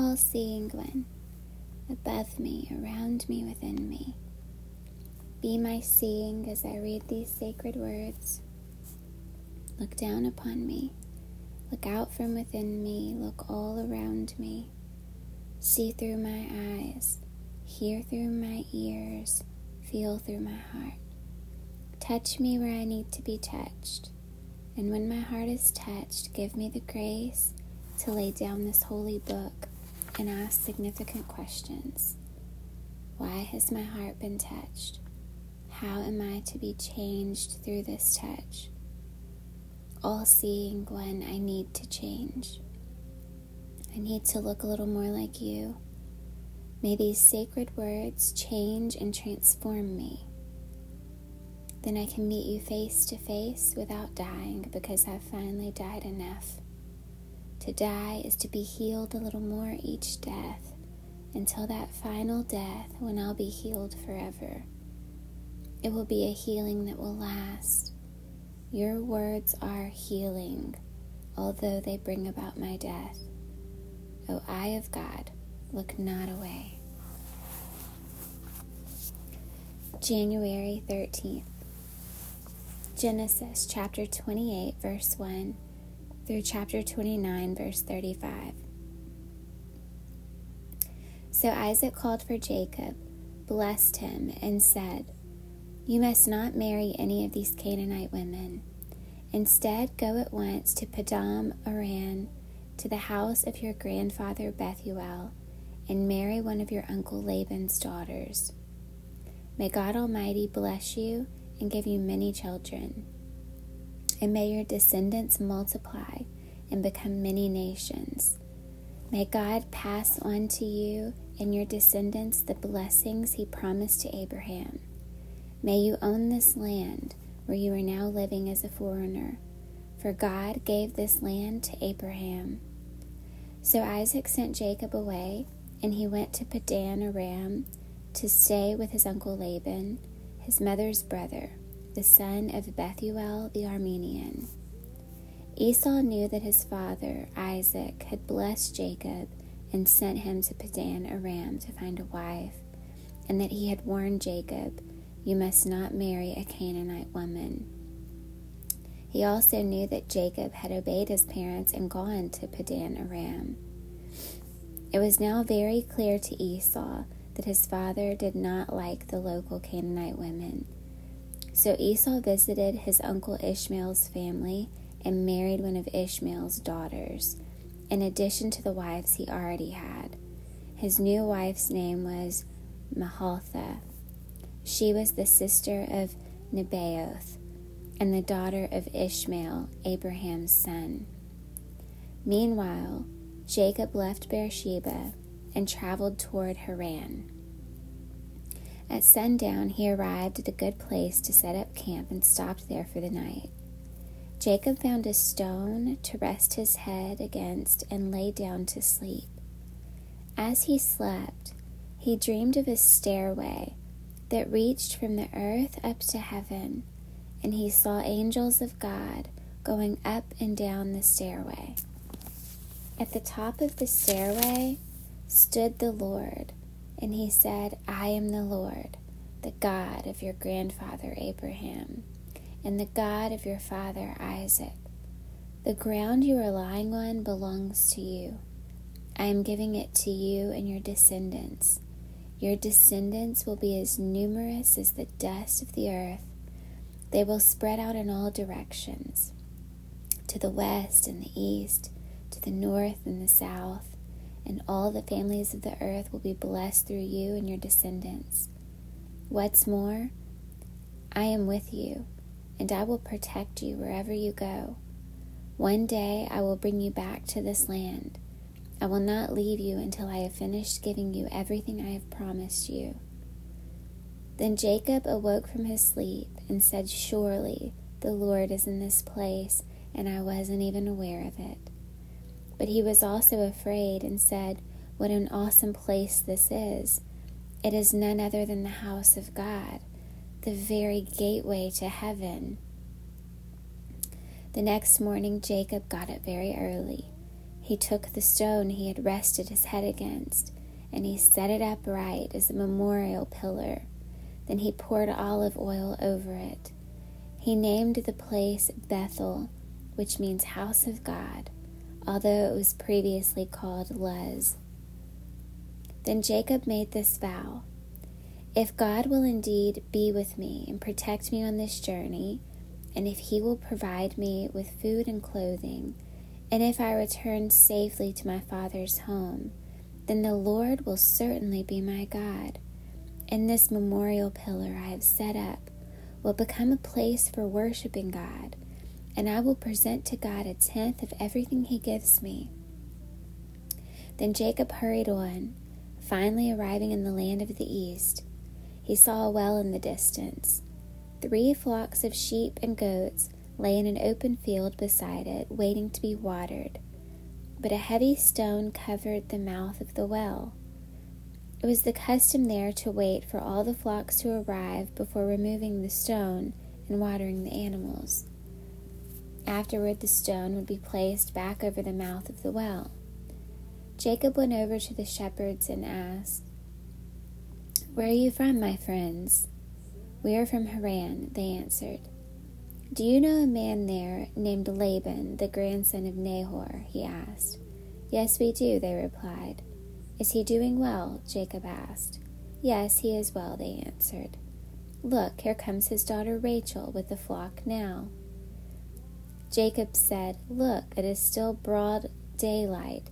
all seeing one, above me, around me, within me. Be my seeing as I read these sacred words. Look down upon me. Look out from within me. Look all around me. See through my eyes. Hear through my ears. Feel through my heart. Touch me where I need to be touched. And when my heart is touched, give me the grace to lay down this holy book and ask significant questions. Why has my heart been touched? How am I to be changed through this touch? All seeing when I need to change. I need to look a little more like you. May these sacred words change and transform me. Then I can meet you face to face without dying because I've finally died enough. To die is to be healed a little more each death until that final death when I'll be healed forever. It will be a healing that will last. Your words are healing, although they bring about my death. O eye of God, look not away. January 13th. Genesis chapter 28, verse 1 through chapter 29, verse 35. So Isaac called for Jacob, blessed him, and said, You must not marry any of these Canaanite women. Instead, go at once to Padan Aram, to the house of your grandfather Bethuel, and marry one of your uncle Laban's daughters. May God Almighty bless you and give you many children. And may your descendants multiply and become many nations. May God pass on to you and your descendants the blessings he promised to Abraham. May you own this land where you are now living as a foreigner, for God gave this land to Abraham. So Isaac sent Jacob away, and he went to Padan Aram to stay with his uncle Laban, his mother's brother, the son of Bethuel the Aramean. Esau knew that his father, Isaac, had blessed Jacob and sent him to Padan Aram to find a wife, and that he had warned Jacob, You must not marry a Canaanite woman. He also knew that Jacob had obeyed his parents and gone to Padan Aram. It was now very clear to Esau that his father did not like the local Canaanite women. So Esau visited his uncle Ishmael's family and married one of Ishmael's daughters, in addition to the wives he already had. His new wife's name was Mahalath. She was the sister of Nebaioth and the daughter of Ishmael, Abraham's son. Meanwhile, Jacob left Beersheba and traveled toward Haran. At sundown, he arrived at a good place to set up camp and stopped there for the night. Jacob found a stone to rest his head against and lay down to sleep. As he slept, he dreamed of a stairway that reached from the earth up to heaven, and he saw angels of God going up and down the stairway. At the top of the stairway stood the Lord, and he said, I am the Lord, the God of your grandfather Abraham and the God of your father Isaac. The ground you are lying on belongs to you. I am giving it to you and your descendants. Your descendants will be as numerous as the dust of the earth. They will spread out in all directions to the west and the east, to the north and the south, and all the families of the earth will be blessed through you and your descendants. What's more, I am with you and I will protect you wherever you go. One day I will bring you back to this land. I will not leave you until I have finished giving you everything I have promised you. Then Jacob awoke from his sleep and said, Surely the Lord is in this place, and I wasn't even aware of it. But he was also afraid and said, What an awesome place this is! It is none other than the house of God the very gateway to heaven. The next morning, Jacob got up very early. he took the stone he had rested his head against, and he set it upright as a memorial pillar. Then he poured olive oil over it. He named the place Bethel, which means house of God, although it was previously called Luz. Then Jacob made this vow If God will indeed be with me and protect me on this journey, and if he will provide me with food and clothing, and if I return safely to my father's home, then the Lord will certainly be my God. And this memorial pillar I have set up will become a place for worshiping God, and I will present to God a tenth of everything he gives me. Then Jacob hurried on, finally arriving in the land of the east. He saw a well in the distance. Three flocks of sheep and goats lay in an open field beside it, waiting to be watered, but a heavy stone covered the mouth of the well. It was the custom there to wait for all the flocks to arrive before removing the stone and watering the animals. Afterward, the stone would be placed back over the mouth of the well. Jacob went over to the shepherds and asked, Where are you from, my friends? We are from Haran, they answered. Do you know a man there named Laban, the grandson of Nahor? he asked. Yes, we do, they replied. Is he doing well? Jacob asked. Yes, he is well, they answered. Look, here comes his daughter Rachel with the flock now. Jacob said, Look, it is still broad daylight,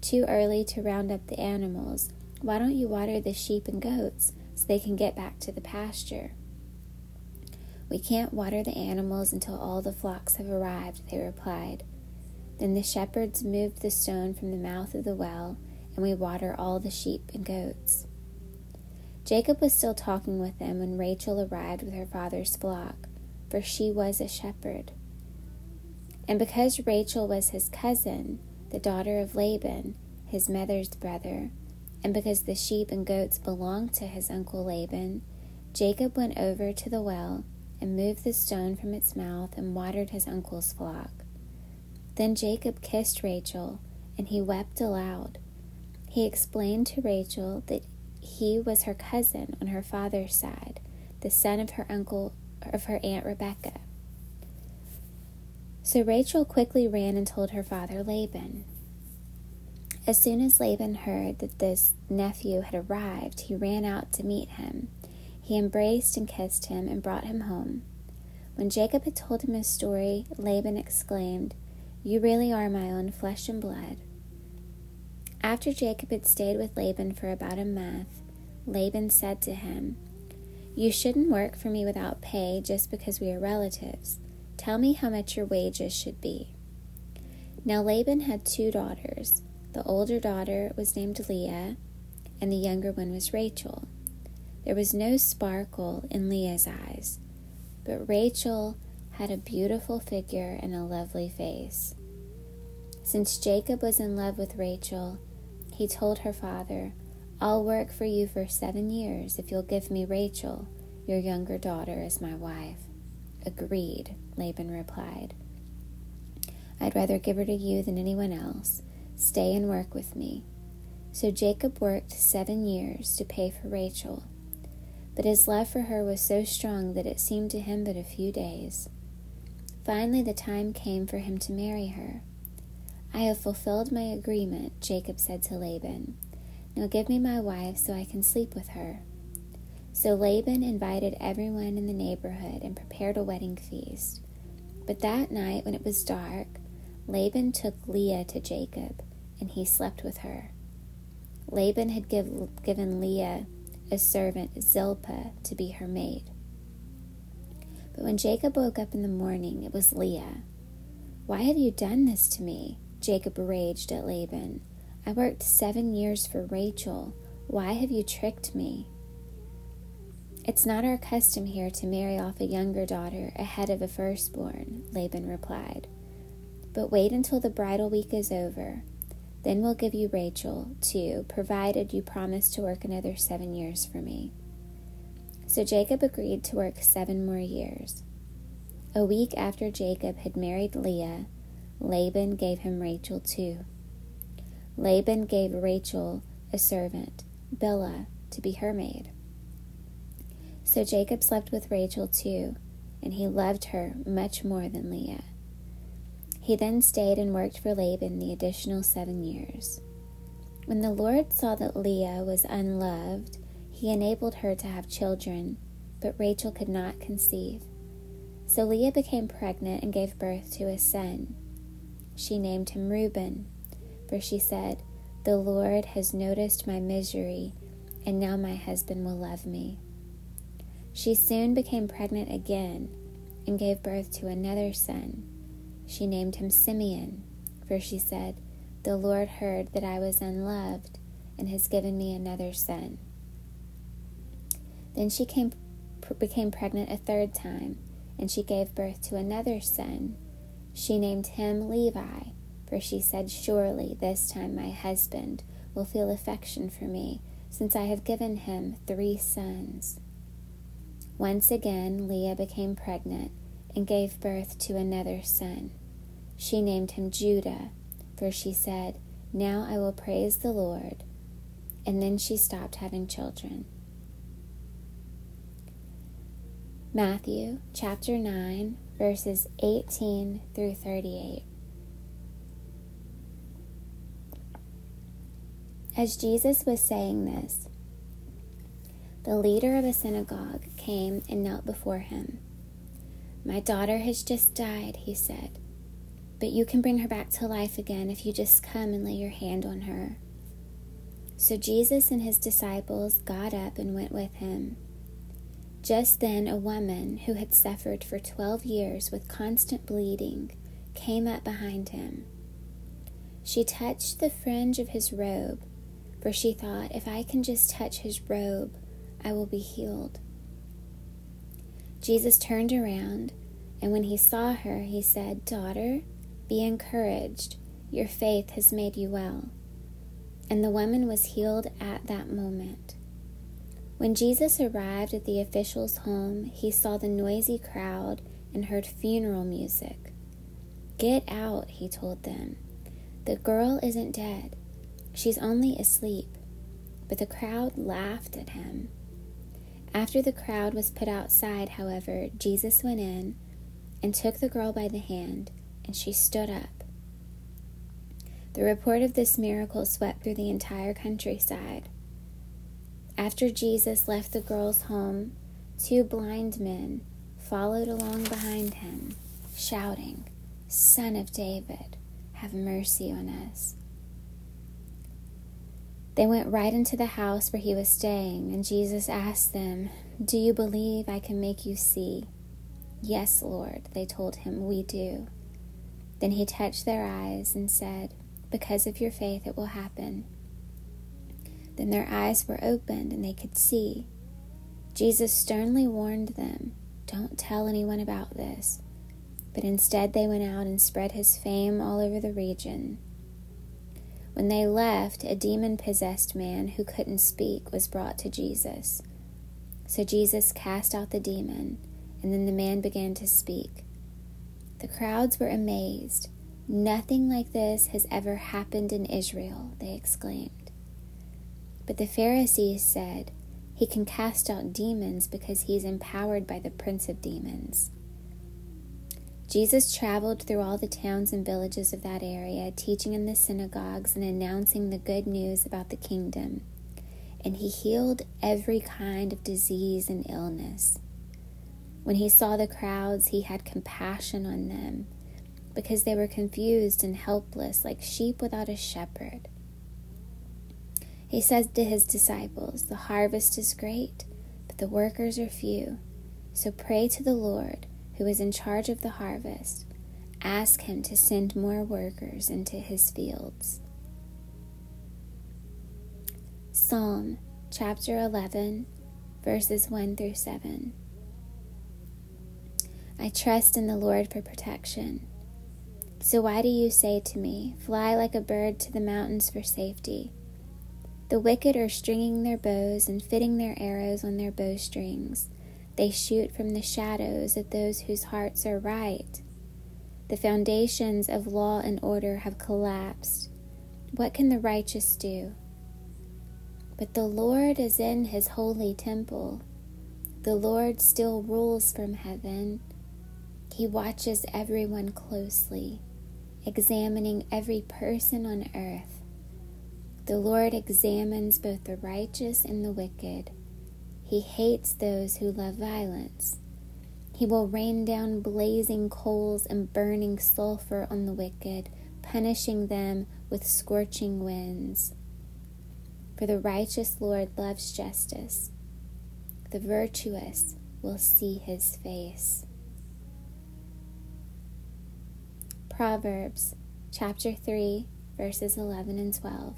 too early to round up the animals. Why don't you water the sheep and goats so they can get back to the pasture? We can't water the animals until all the flocks have arrived, they replied. Then the shepherds moved the stone from the mouth of the well, and we water all the sheep and goats. Jacob was still talking with them when Rachel arrived with her father's flock, for she was a shepherd. And because Rachel was his cousin, the daughter of Laban, his mother's brother, and because the sheep and goats belonged to his uncle Laban, Jacob went over to the well and moved the stone from its mouth and watered his uncle's flock. Then Jacob kissed Rachel, and he wept aloud. He explained to Rachel that he was her cousin on her father's side, the son of her uncle of her aunt Rebekah. So Rachel quickly ran and told her father Laban. As soon as Laban heard that this nephew had arrived, he ran out to meet him he embraced and kissed him and brought him home. When Jacob had told him his story, Laban exclaimed, You really are my own flesh and blood. After Jacob had stayed with Laban for about a month, Laban said to him, You shouldn't work for me without pay just because we are relatives. Tell me how much your wages should be. Now Laban had two daughters. The older daughter was named Leah, and the younger one was Rachel. There was no sparkle in Leah's eyes, but Rachel had a beautiful figure and a lovely face. Since Jacob was in love with Rachel, he told her father, I'll work for you for seven years if you'll give me Rachel, your younger daughter, as my wife. Agreed, Laban replied. I'd rather give her to you than anyone else. Stay and work with me. So Jacob worked seven years to pay for Rachel but his love for her was so strong that it seemed to him but a few days. Finally, the time came for him to marry her. I have fulfilled my agreement, Jacob said to Laban. Now give me my wife so I can sleep with her. So Laban invited everyone in the neighborhood and prepared a wedding feast. But that night, when it was dark, Laban took Leah to Jacob, and he slept with her. Laban had give, given Leah a servant Zilpah to be her maid. But when Jacob woke up in the morning, it was Leah. Why have you done this to me? Jacob raged at Laban. I worked seven years for Rachel. Why have you tricked me? It's not our custom here to marry off a younger daughter ahead of a firstborn, Laban replied. But wait until the bridal week is over. Then we'll give you Rachel, too, provided you promise to work another seven years for me. So Jacob agreed to work seven more years. A week after Jacob had married Leah, Laban gave him Rachel, too. Laban gave Rachel a servant, Bilhah, to be her maid. So Jacob slept with Rachel too, and he loved her much more than Leah. He then stayed and worked for Laban the additional seven years. When the Lord saw that Leah was unloved, he enabled her to have children, but Rachel could not conceive. So Leah became pregnant and gave birth to a son. She named him Reuben, for she said, The Lord has noticed my misery, and now my husband will love me. She soon became pregnant again and gave birth to another son. She named him Simeon, for she said, The Lord heard that I was unloved and has given me another son. Then she came, became pregnant a third time and she gave birth to another son. She named him Levi, for she said, Surely this time my husband will feel affection for me, since I have given him three sons. Once again, Leah became pregnant and gave birth to another son. She named him Judah, for she said, Now I will praise the Lord. And then she stopped having children. Matthew chapter 9, verses 18 through 38. As Jesus was saying this, the leader of a synagogue came and knelt before him. My daughter has just died, he said, but you can bring her back to life again if you just come and lay your hand on her. So Jesus and his disciples got up and went with him. Just then, a woman who had suffered for twelve years with constant bleeding came up behind him. She touched the fringe of his robe, for she thought, if I can just touch his robe, I will be healed. Jesus turned around, and when he saw her, he said, Daughter, be encouraged. Your faith has made you well. And the woman was healed at that moment. When Jesus arrived at the official's home, he saw the noisy crowd and heard funeral music. Get out, he told them. The girl isn't dead. She's only asleep. But the crowd laughed at him. After the crowd was put outside, however, Jesus went in and took the girl by the hand, and she stood up. The report of this miracle swept through the entire countryside. After Jesus left the girl's home, two blind men followed along behind him, shouting, Son of David, have mercy on us. They went right into the house where he was staying, and Jesus asked them, Do you believe I can make you see? Yes, Lord, they told him, We do. Then he touched their eyes and said, Because of your faith, it will happen. Then their eyes were opened and they could see. Jesus sternly warned them, Don't tell anyone about this. But instead, they went out and spread his fame all over the region. When they left, a demon possessed man who couldn't speak was brought to Jesus. So Jesus cast out the demon, and then the man began to speak. The crowds were amazed. Nothing like this has ever happened in Israel, they exclaimed. But the Pharisees said, He can cast out demons because he is empowered by the prince of demons. Jesus traveled through all the towns and villages of that area, teaching in the synagogues and announcing the good news about the kingdom. And he healed every kind of disease and illness. When he saw the crowds, he had compassion on them because they were confused and helpless like sheep without a shepherd. He said to his disciples, The harvest is great, but the workers are few. So pray to the Lord, who is in charge of the harvest. Ask him to send more workers into his fields. Psalm chapter 11, verses 1 through 7. I trust in the Lord for protection. So why do you say to me, Fly like a bird to the mountains for safety? The wicked are stringing their bows and fitting their arrows on their bowstrings. They shoot from the shadows at those whose hearts are right. The foundations of law and order have collapsed. What can the righteous do? But the Lord is in his holy temple. The Lord still rules from heaven. He watches everyone closely, examining every person on earth. The Lord examines both the righteous and the wicked. He hates those who love violence. He will rain down blazing coals and burning sulfur on the wicked, punishing them with scorching winds. For the righteous Lord loves justice. The virtuous will see his face. Proverbs chapter 3, verses 11 and 12.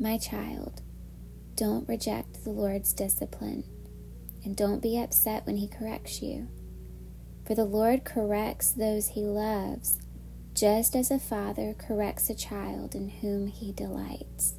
My child, don't reject the Lord's discipline and don't be upset when He corrects you. For the Lord corrects those He loves, just as a father corrects a child in whom He delights.